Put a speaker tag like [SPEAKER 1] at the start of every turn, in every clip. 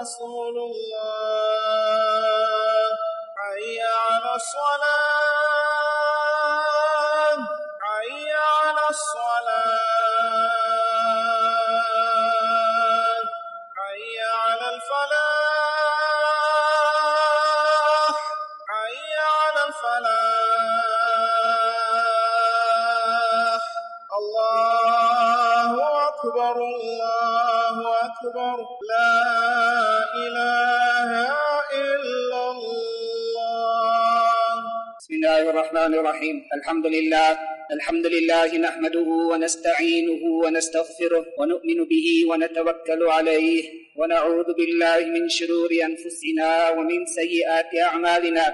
[SPEAKER 1] رسول الله
[SPEAKER 2] الرحمن الرحيم. الحمد لله. الحمد لله نحمده ونستعينه ونستغفره ونؤمن به ونتوكل عليه. ونعوذ بالله من شرور أنفسنا ومن سيئات أعمالنا.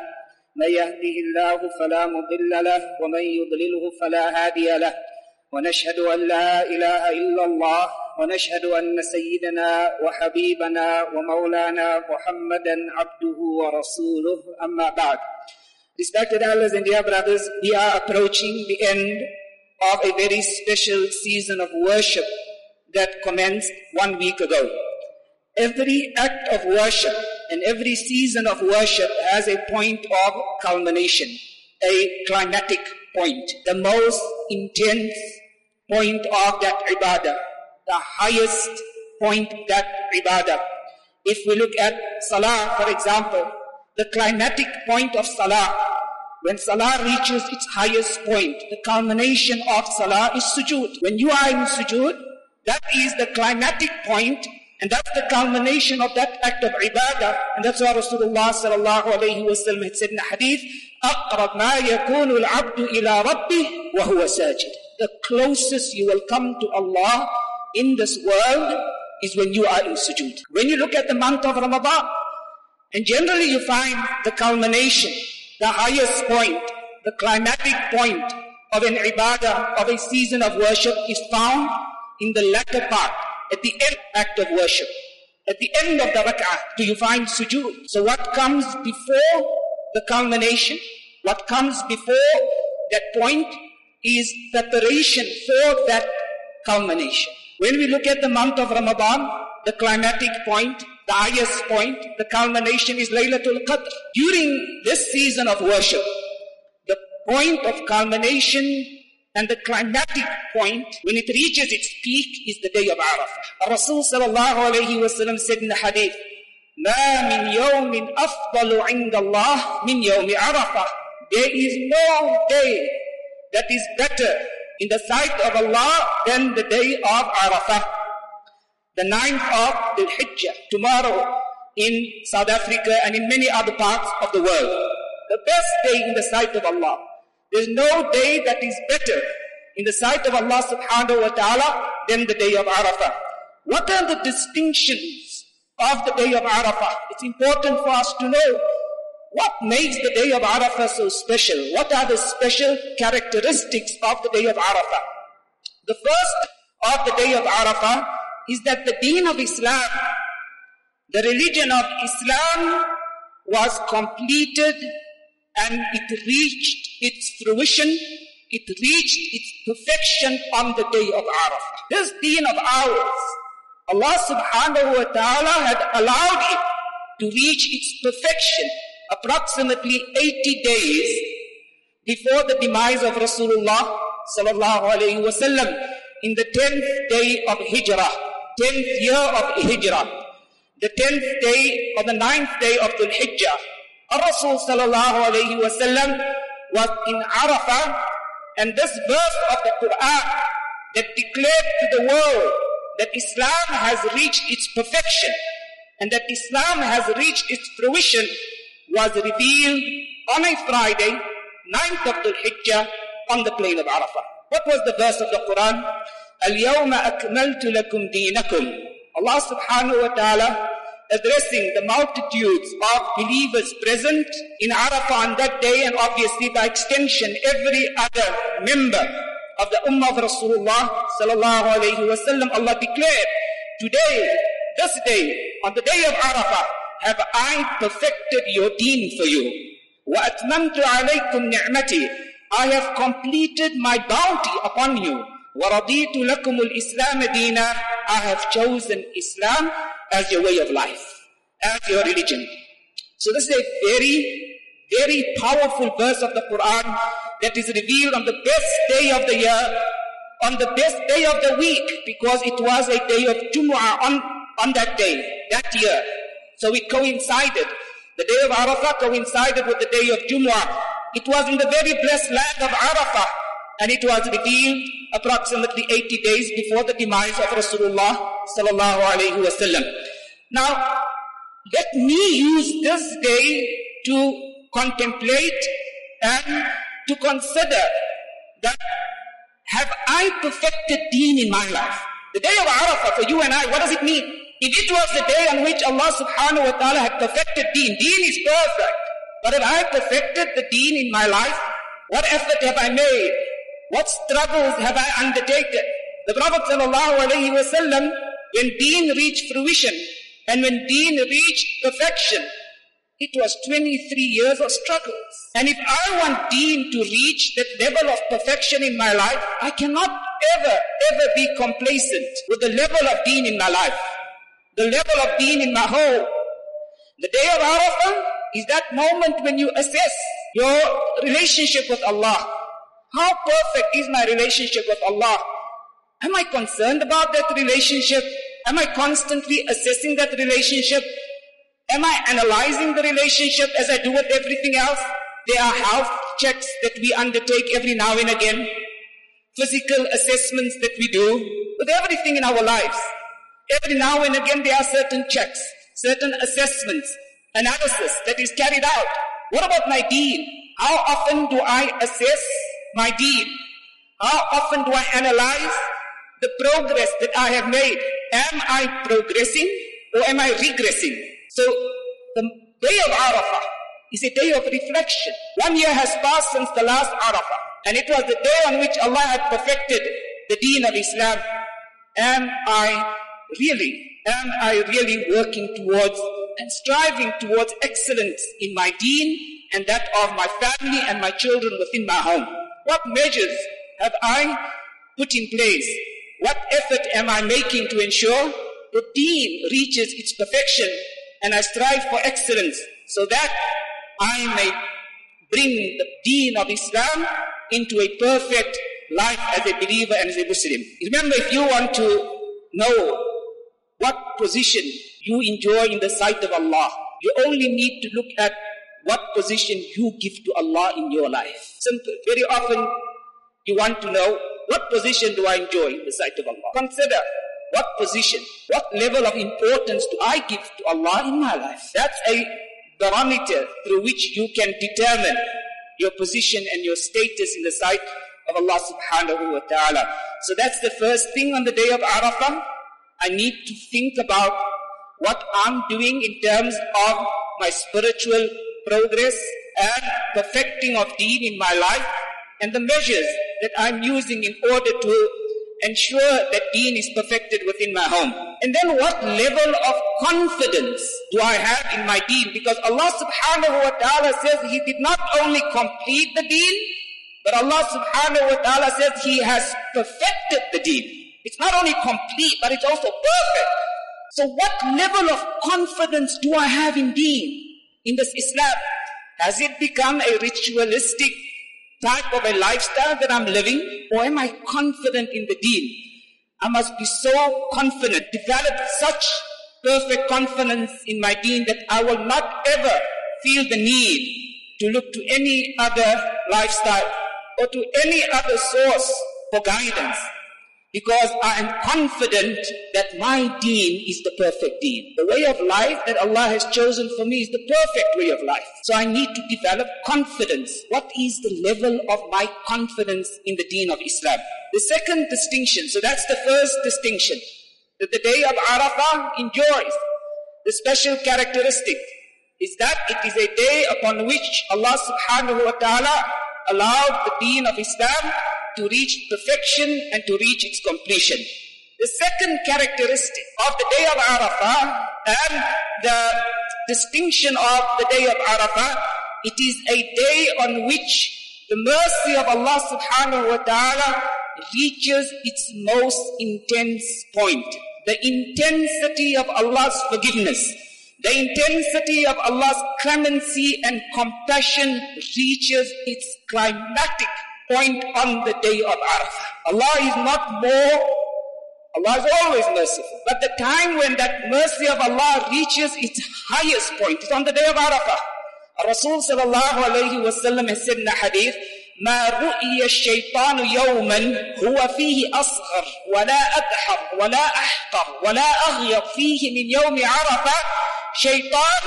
[SPEAKER 2] من يهده الله فلا مضل له ومن يضلله فلا هادي له. ونشهد أن لا إله إلا الله. ونشهد أن سيدنا وحبيبنا ومولانا محمدا عبده ورسوله. أما بعد. Respected elders and dear brothers, we are approaching the end of a very special season of worship that commenced one week ago. Every act of worship and every season of worship has a point of culmination, a climatic point, the most intense point of that ibadah, the highest point that ibadah. If we look at salah, for example, the climatic point of salah, when salah reaches its highest point, the culmination of salah is sujood. When you are in sujood, that is the climatic point and that's the culmination of that act of ibadah. And that's why Rasulullah sallallahu alayhi wa sallam had said in the hadith, أَقْرَبْ مَا يَكُونُ الْعَبْدُ إِلَىٰ رَبِّهِ وَهُوَ سَاجِدٌ The closest you will come to Allah in this world is when you are in sujood. When you look at the month of Ramadan, and generally you find the culmination, the highest point, the climatic point of an ibadah, of a season of worship is found in the latter part, at the end act of worship. At the end of the rak'ah, do you find sujood? So what comes before the culmination, what comes before that point is preparation for that culmination. When we look at the month of Ramadan, the climatic point, the highest point, the culmination is Laylatul Qadr. During this season of worship, the point of culmination and the climatic point, when it reaches its peak, is the day of Arafah. Rasul sallallahu alayhi wa sallam said in the hadith, ما من يوم أفضل عند الله من يوم عرفة. There is no day that is better in the sight of Allah than the day of Arafah. The ninth of Dhul Hijjah, tomorrow in South Africa and in many other parts of the world. The best day in the sight of Allah. There's no day that is better in the sight of Allah subhanahu wa ta'ala than the day of Arafah. What are the distinctions of the day of Arafah? It's important for us to know what makes the day of Arafah so special. What are the special characteristics of the day of Arafah? The first of the day of Arafah is that the deen of Islam, the religion of Islam was completed and it reached its fruition, it reached its perfection on the day of Arafah. This deen of ours, Allah subhanahu wa ta'ala had allowed it to reach its perfection approximately 80 days before the demise of Rasulullah sallallahu alayhi wasallam in the 10th day of Hijrah, 10th year of Hijrah, the 10th day or the 9th day of Dhul Hijjah. Rasul sallallahu alayhi wasallam was in Arafah and this verse of the Quran that declared to the world that Islam has reached its perfection and that Islam has reached its fruition was revealed on a Friday, 9th of Dhul Hijjah, on the plain of Arafah. What was the verse of the Quran? اليوم أكملت لكم دينكم. Allah subhanahu wa ta'ala addressing the multitudes of believers present in Arafah on that day and obviously by extension every other member of the Ummah of Rasulullah sallallahu alayhi wasallam, Allah declared, today, this day, on the day of Arafah, have I perfected your deen for you. وَأَتْمَمْتُ عَلَيْكُمْ نِعْمَتِي I have completed my bounty upon you. وَرَضِيتُ لَكُمُ الْإِسْلَامَ دِينًا I have chosen Islam as your way of life, as your religion. So this is a very, very powerful verse of the Quran that is revealed on the best day of the year, on the best day of the week, because it was a day of Jumu'ah on, on that day, that year. So it coincided. The day of Arafah coincided with the day of Jumu'ah. It was in the very blessed land of Arafah, and it was revealed approximately 80 days before the demise of Rasulullah sallallahu alaihi wasallam. Now, let me use this day to contemplate and to consider that have I perfected deen in my life? The day of Arafah for you and I, what does it mean? If it was the day on which Allah subhanahu wa ta'ala had perfected deen, deen is perfect. But have I perfected the deen in my life? What effort have I made? What struggles have I undertaken? The Prophet ﷺ, when deen reached fruition and when deen reached perfection, it was 23 years of struggles. And if I want deen to reach that level of perfection in my life, I cannot ever, ever be complacent with the level of deen in my life, the level of deen in my home. The day of Arafah is that moment when you assess your relationship with Allah. How perfect is my relationship with Allah? Am I concerned about that relationship? Am I constantly assessing that relationship? Am I analyzing the relationship as I do with everything else? There are health checks that we undertake every now and again, physical assessments that we do with everything in our lives. Every now and again there are certain checks, certain assessments, analysis that is carried out. What about my deen? How often do I assess my deen? How often do I analyze the progress that I have made? Am I progressing or am I regressing? So the day of Arafah is a day of reflection. One year has passed since the last Arafah and it was the day on which Allah had perfected the deen of Islam. Am I really, am I really working towards and striving towards excellence in my deen and that of my family and my children within my home? What measures have I put in place? What effort am I making to ensure the deen reaches its perfection and I strive for excellence so that I may bring the deen of Islam into a perfect life as a believer and as a Muslim. Remember, if you want to know what position you enjoy in the sight of Allah, you only need to look at what position you give to Allah in your life. Simple. Very often you want to know what position do I enjoy in the sight of Allah. Consider what position, what level of importance do I give to Allah in my life. That's a barometer through which you can determine your position and your status in the sight of Allah subhanahu wa ta'ala. So that's the first thing on the day of Arafah. I need to think about what I'm doing in terms of my spiritual progress and perfecting of deen in my life and the measures that I'm using in order to ensure that deen is perfected within my home. And then what level of confidence do I have in my deen? Because Allah subhanahu wa ta'ala says He did not only complete the deen, but Allah subhanahu wa ta'ala says He has perfected the deen. It's not only complete, but it's also perfect. So what level of confidence do I have in deen? In this Islam? Has it become a ritualistic type of a lifestyle that I'm living? Or am I confident in the deen? I must be so confident, develop such perfect confidence in my deen that I will not ever feel the need to look to any other lifestyle or to any other source for guidance. Because I am confident that my deen is the perfect deen. The way of life that Allah has chosen for me is the perfect way of life. So I need to develop confidence. What is the level of my confidence in the deen of Islam? The second distinction, so that's the first distinction, that the day of Arafah enjoys the special characteristic is that it is a day upon which Allah subhanahu wa ta'ala allowed the deen of Islam to reach perfection and to reach its completion. The second characteristic of the day of Arafah and the distinction of the day of Arafah, it is a day on which the mercy of Allah subhanahu wa ta'ala reaches its most intense point. The intensity of Allah's forgiveness the intensity of Allah's clemency and compassion reaches its climatic point on the day of Arafah. Allah is not more, Allah is always merciful. But the time when that mercy of Allah reaches its highest point is on the day of Arafah. Rasul sallallahu alayhi wa sallam has said in a hadith, ما رؤي الشيطان يوما هو فيه أصغر ولا أدحر ولا أحقر ولا أغير فيه من يوم عرفة Shaitan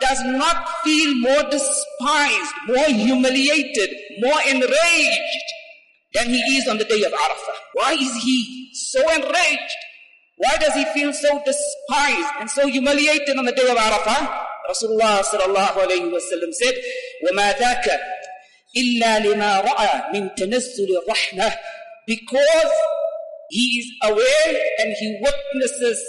[SPEAKER 2] does not feel more despised, more humiliated, more enraged than he is on the day of Arafah. Why is he so enraged? Why does he feel so despised and so humiliated on the day of Arafah? Rasulullah sallallahu alayhi wa sallam said, وَمَا ذَاكَ إِلَّا لِمَا رَأَى مِن تَنَزُّلِ الرَّحْمَةِ Because he is aware and he witnesses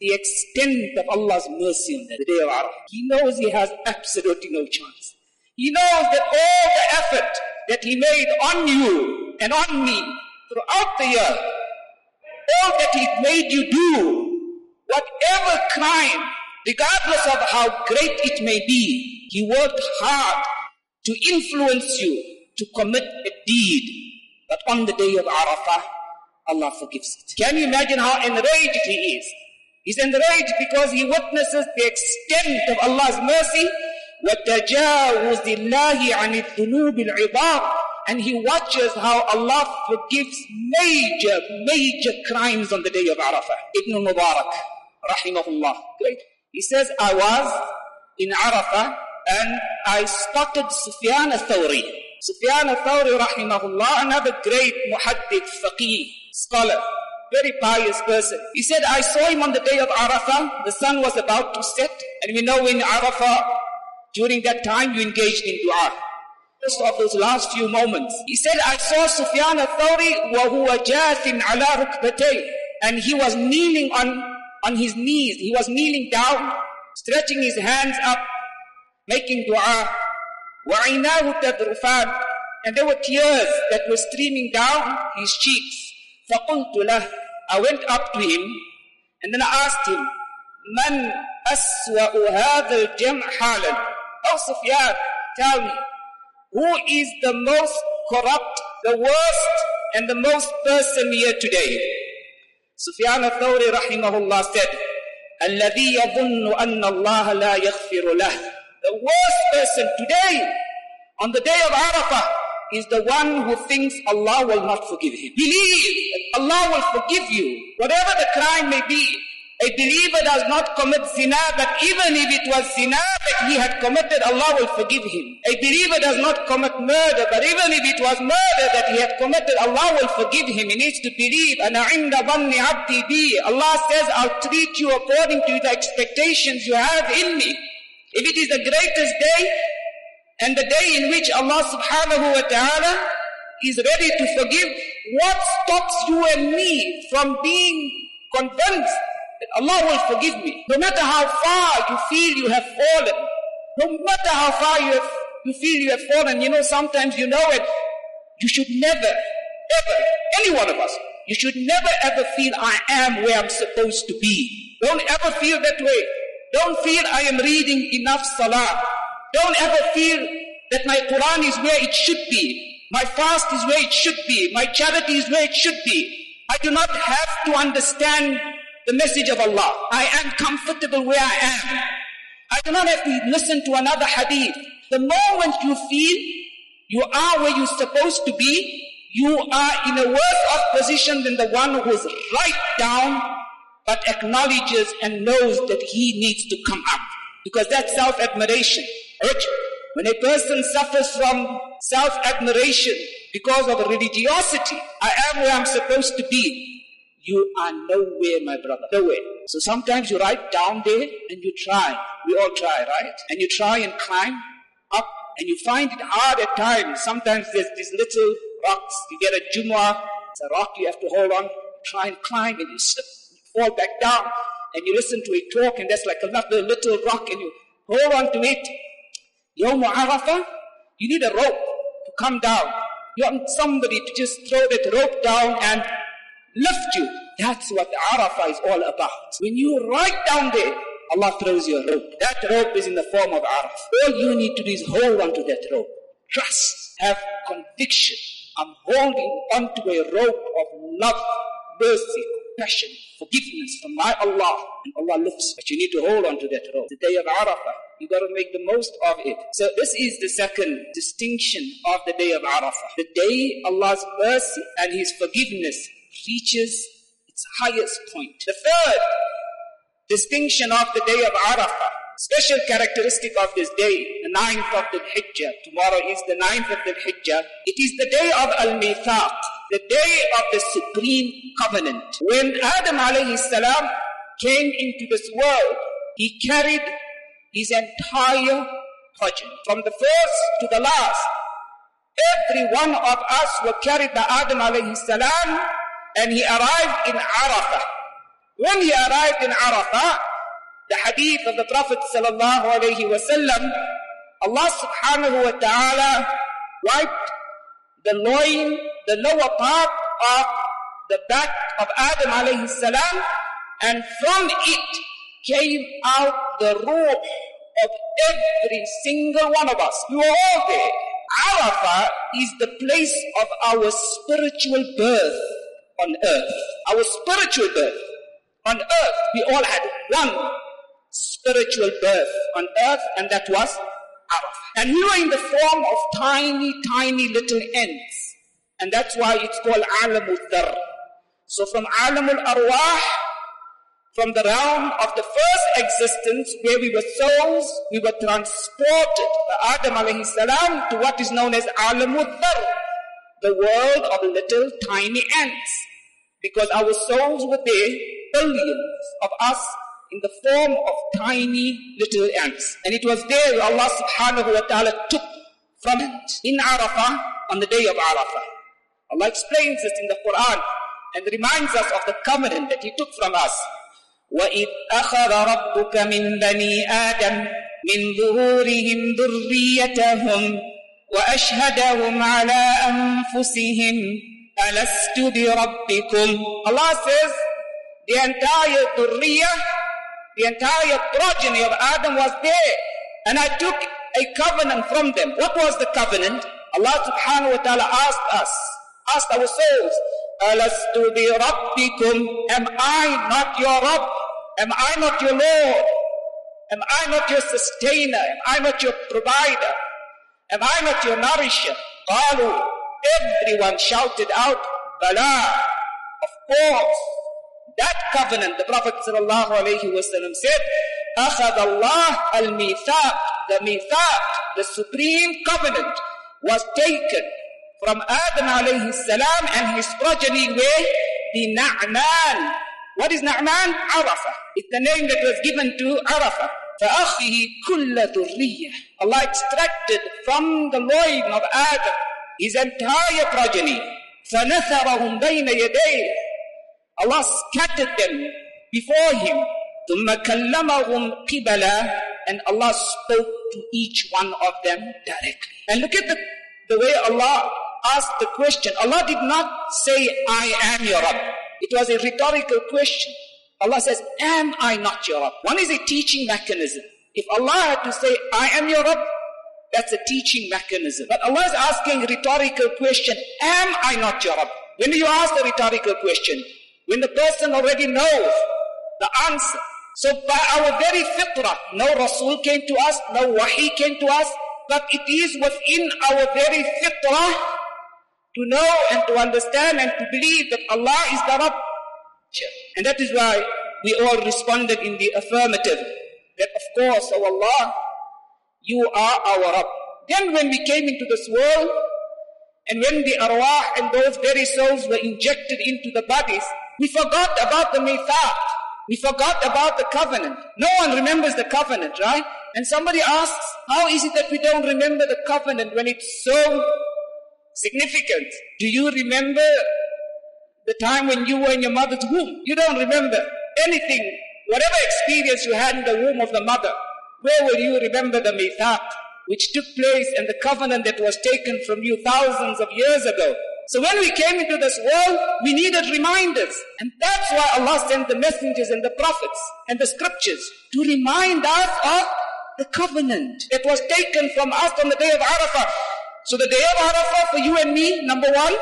[SPEAKER 2] the extent of Allah's mercy on that day of Arafah. He knows he has absolutely no chance. He knows that all the effort that he made on you and on me throughout the year, all that he made you do, whatever crime, regardless of how great it may be, he worked hard to influence you to commit a deed. But on the day of Arafah, Allah forgives it. Can you imagine how enraged he is? He's enraged because he witnesses the extent of Allah's mercy. وَتَجَاوُزِ اللَّهِ عَنِ الذُّنُوبِ الْعِبَارِ And he watches how Allah forgives major, major crimes on the day of Arafah. Ibn Mubarak, rahimahullah. Great. He says, I was in Arafah and I spotted Sufyan al-Thawri. Sufyan al-Thawri, rahimahullah, another great muhaddith, faqih, scholar very pious person. He said, I saw him on the day of Arafah. The sun was about to set. And we know in Arafah, during that time, you engaged in dua. Just of those last few moments. He said, I saw Sufyan al-Thawri wa jathin ala rukbatay. And he was kneeling on, on his knees. He was kneeling down, stretching his hands up, making dua. وَعِنَاهُ تَذْرُفَانِ And there were tears that were streaming down his cheeks. فقلت له I went up to him and then I asked him من أسوأ هذا الجمع حالا Oh Sufyan, tell me who is the most corrupt, the worst and the most person here today? Sufyan al-Thawri rahimahullah said الذي يظن أن الله لا يغفر له The worst person today on the day of Arafah is the one who thinks Allah will not forgive him. Believe that Allah will forgive you, whatever the crime may be. A believer does not commit zina, but even if it was zina that he had committed, Allah will forgive him. A believer does not commit murder, but even if it was murder that he had committed, Allah will forgive him. He needs to believe. And Allah says, I'll treat you according to the expectations you have in me. If it is the greatest day, and the day in which Allah subhanahu wa ta'ala is ready to forgive, what stops you and me from being convinced that Allah will forgive me? No matter how far you feel you have fallen, no matter how far you, have, you feel you have fallen, you know, sometimes you know it, you should never, ever, any one of us, you should never ever feel I am where I'm supposed to be. Don't ever feel that way. Don't feel I am reading enough salah. Don't ever feel that my Quran is where it should be. My fast is where it should be. My charity is where it should be. I do not have to understand the message of Allah. I am comfortable where I am. I do not have to listen to another hadith. The moment you feel you are where you're supposed to be, you are in a worse off position than the one who is right down but acknowledges and knows that he needs to come up. Because that's self-admiration. Right? When a person suffers from self-admiration because of religiosity, I am where I'm supposed to be. You are nowhere, my brother. Nowhere. So sometimes you write down there and you try. We all try, right? And you try and climb up and you find it hard at times. Sometimes there's these little rocks. You get a jumwa, it's a rock you have to hold on, You try and climb and you slip you fall back down and you listen to a talk and there's like another little rock and you hold on to it. Yawm Arafah, you need a rope to come down. You want somebody to just throw that rope down and lift you. That's what the Arafah is all about. When you right down there, Allah throws you a rope. That rope is in the form of Arafah. All you need to do is hold on to that rope. Trust. Have conviction. I'm holding onto a rope of love, mercy, compassion, forgiveness from my Allah. And Allah lifts. But you need to hold on to that rope. The day of Arafah. You got to make the most of it. So this is the second distinction of the day of Arafah. The day Allah's mercy and His forgiveness reaches its highest point. The third distinction of the day of Arafah special characteristic of this day, the ninth of Dhul Hijjah. Tomorrow is the ninth of Dhul Hijjah. It is the day of Al-Mithaq, the day of the supreme covenant. When Adam alayhi salam came into this world, he carried his entire progeny, from the first to the last. Every one of us were carried by Adam alayhi salam, and he arrived in Arafah. When he arrived in Arafah, the hadith of the Prophet sallallahu alaihi wasallam, Allah subhanahu wa ta'ala wiped the loin, the lower part of the back of Adam alayhi salam, and from it came out the ruh of every single one of us. We were all there. Arafah is the place of our spiritual birth on earth. Our spiritual birth on earth. We all had one spiritual birth on earth, and that was Arafah. And we were in the form of tiny, tiny little ants. And that's why it's called Alamul Dar. So from Alamul Arwah, from the realm of the first existence where we were souls, we were transported by Adam alayhi salam to what is known as Alamul the world of little tiny ants. Because our souls were there, billions of us in the form of tiny little ants. And it was there Allah subhanahu wa ta'ala took from it in Arafah on the day of Arafah. Allah explains this in the Quran and reminds us of the covenant that He took from us. وَإِذْ أَخَذَ رَبُّكَ مِنْ بَنِي آدَمَ مِنْ ظُهُورِهِمْ ذُرِّيَّتَهُمْ وَأَشْهَدَهُمْ عَلَىٰ أَنفُسِهِمْ أَلَسْتُ بِرَبِّكُمْ Allah says, the entire Durriyah the entire progeny of Adam was there. And I took a covenant from them. What was the covenant? Allah subhanahu wa ta'ala asked us, asked our souls, bi rabbikum, am I not your Rabb? Am I not your Lord? Am I not your sustainer? Am I not your provider? Am I not your nourisher? Qalu, everyone shouted out, Bala, of course. That covenant, the Prophet ﷺ said, أخذ الله الميثاق, the mithaq, the supreme covenant was taken from Adam alayhi salam and his progeny where the Na'man. What is Na'man? Arafah. It's the name that was given to Arafah. فأخذه كل ذرية. Allah extracted from the loin of Adam his entire progeny. فنثرهم بين يديه Allah scattered them before him. ثم كلمهم قبلا and Allah spoke to each one of them directly. And look at the, the way Allah asked the question. Allah did not say, I am your Rabb. It was a rhetorical question. Allah says, Am I not your Rabb? One is a teaching mechanism. If Allah had to say, I am your Rabb, that's a teaching mechanism. But Allah is asking rhetorical question, Am I not your Rabb? When you ask the rhetorical question, when the person already knows the answer. So by our very fitrah, no Rasul came to us, no Wahi came to us, but it is within our very fitrah to know and to understand and to believe that Allah is the Rabb. And that is why we all responded in the affirmative that of course, O Allah, you are our Rabb. Then when we came into this world, and when the arwah and those very souls were injected into the bodies, we forgot about the mithaq. We forgot about the covenant. No one remembers the covenant, right? And somebody asks, how is it that we don't remember the covenant when it's so significant? Do you remember the time when you were in your mother's womb? You don't remember anything, whatever experience you had in the womb of the mother. Where will you remember the mithaq, which took place and the covenant that was taken from you thousands of years ago? So when we came into this world, we needed reminders. And that's why Allah sent the messengers and the prophets and the scriptures to remind us of the covenant that was taken from us on the day of Arafah. So the day of Arafah for you and me, number one,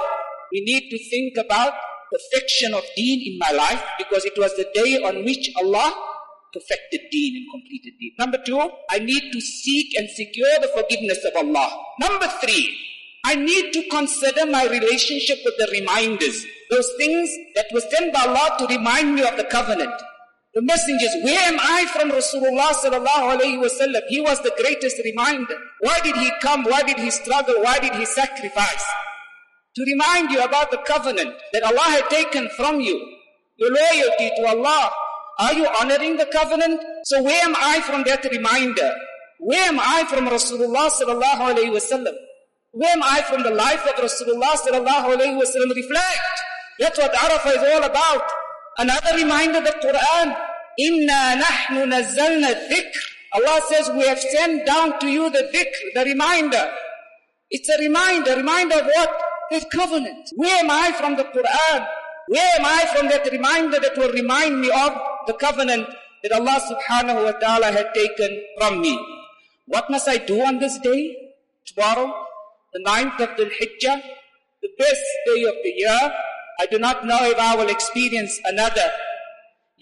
[SPEAKER 2] we need to think about perfection of deen in my life because it was the day on which Allah perfected deen and completed deen. Number two, I need to seek and secure the forgiveness of Allah. Number three, I need to consider my relationship with the reminders, those things that were sent by Allah to remind me of the covenant. The messengers, where am I from Rasulullah sallallahu alayhi wasallam? He was the greatest reminder. Why did he come? Why did he struggle? Why did he sacrifice? To remind you about the covenant that Allah had taken from you, your loyalty to Allah. Are you honoring the covenant? So where am I from that reminder? Where am I from Rasulullah sallallahu alayhi wasallam? Where am I from the life of Rasulullah sallallahu alayhi wasallam? Reflect. That's what Arafah is all about. Another reminder, the Quran. Inna nahnu nazzalna dhikr. Allah says, we have sent down to you the dhikr, the reminder. It's a reminder, reminder of what? That covenant. Where am I from the Quran? Where am I from that reminder that will remind me of the covenant that Allah subhanahu wa ta'ala had taken from me? What must I do on this day? Tomorrow? the ninth of Dhul Hijjah, the best day of the year. I do not know if I will experience another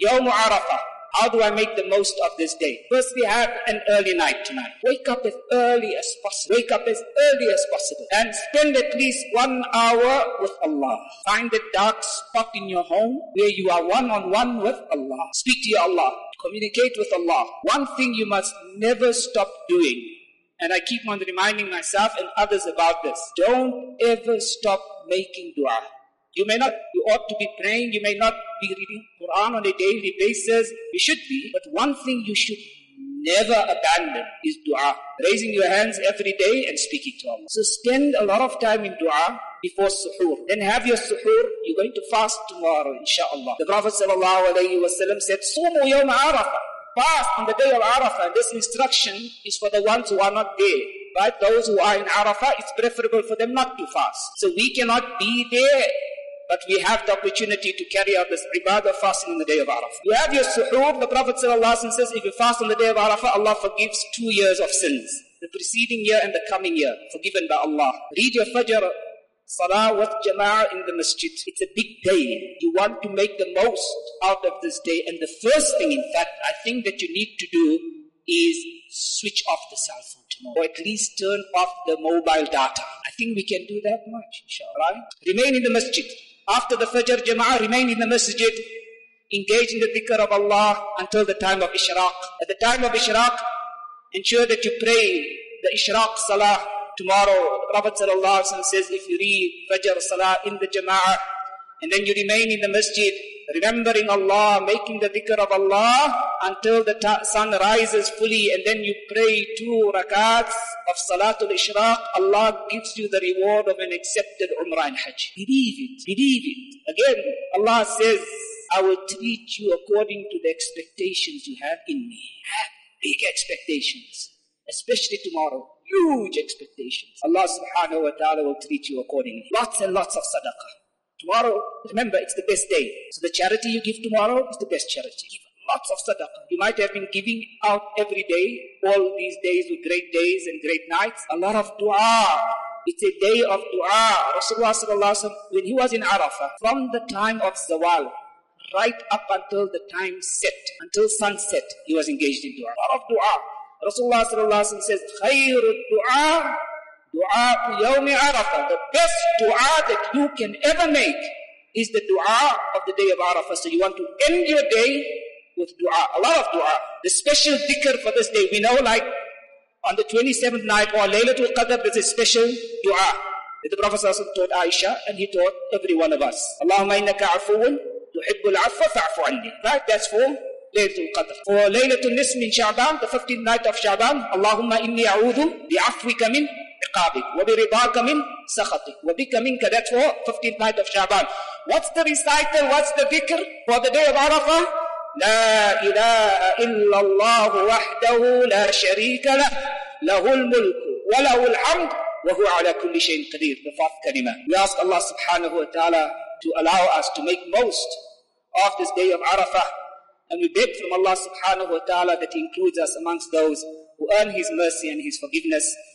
[SPEAKER 2] Yawm Arafah. How do I make the most of this day? First, we have an early night tonight. Wake up as early as possible. Wake up as early as possible. And spend at least one hour with Allah. Find a dark spot in your home where you are one on one with Allah. Speak to your Allah. Communicate with Allah. One thing you must never stop doing and I keep on reminding myself and others about this. Don't ever stop making dua. You may not, you ought to be praying, you may not be reading Quran on a daily basis. You should be, but one thing you should never abandon is dua. Raising your hands every day and speaking to Allah. So spend a lot of time in dua before suhoor. Then have your suhoor. You're going to fast tomorrow, inshallah. The Prophet ﷺ said, Sumu yawm arafah fast on the day of Arafah. This instruction is for the ones who are not there. Right? Those who are in Arafah, it's preferable for them not to fast. So we cannot be there, but we have the opportunity to carry out this ibadah fasting on the day of Arafah. You have your suhoor. The Prophet says, if you fast on the day of Arafah, Allah forgives two years of sins. The preceding year and the coming year, forgiven by Allah. Read your Fajr Salah with Jama'ah in the masjid. It's a big day. You want to make the most out of this day. And the first thing, in fact, I think that you need to do is switch off the cell phone tomorrow. Or at least turn off the mobile data. I think we can do that much, inshallah. Right? Remain in the masjid. After the Fajr Jama'ah, remain in the masjid. Engage in the dhikr of Allah until the time of Ishraq. At the time of Ishraq, ensure that you pray the Ishraq Salah tomorrow, the Prophet says, if you read Fajr Salah in the Jama'ah, and then you remain in the masjid, remembering Allah, making the dhikr of Allah until the sun rises fully, and then you pray two rakats of Salatul Ishraq, Allah gives you the reward of an accepted Umrah and Hajj. Believe it, believe it. Again, Allah says, I will treat you according to the expectations you have in me. Have big expectations, especially tomorrow huge expectations. Allah subhanahu wa ta'ala will treat you accordingly. Lots and lots of sadaqah. Tomorrow, remember, it's the best day. So the charity you give tomorrow is the best charity. Give lots of sadaqah. You might have been giving out every day. All these days were great days and great nights. A lot of dua. It's a day of dua. Rasulullah sallallahu when he was in Arafah, from the time of zawal, right up until the time set, until sunset, he was engaged in dua. A lot of dua. Rasulullah sallallahu says, خير الدعاء Dua Yawm Arafah, the best dua that you can ever make is the dua of the day of Arafah. So you want to end your day with dua, a lot of dua. The special dhikr for this day, we know like on the 27th night or Laylatul Qadr, there's a special dua that the Prophet taught Aisha and he taught every one of us. Allahumma innaka afuun tuhibbul afwa fa'fu anni. Right? That's for Laylatul Qadr. For Laylatul Nisf min Sha'ban, the 15th night of Sha'ban, Allahumma inni a'udhu bi'afwika min عقابك وبرضاك من سخطك وبك منك that's for 15th night of Shaban what's the recital what's the dhikr for the day of Arafah لا إله إلا الله وحده لا شريك له له الملك وله الحمد وهو على كل شيء قدير the fourth kalima we ask Allah subhanahu wa ta'ala to allow us to make most of this day of Arafah and we beg from Allah subhanahu wa ta'ala that He includes us amongst those who earn His mercy and His forgiveness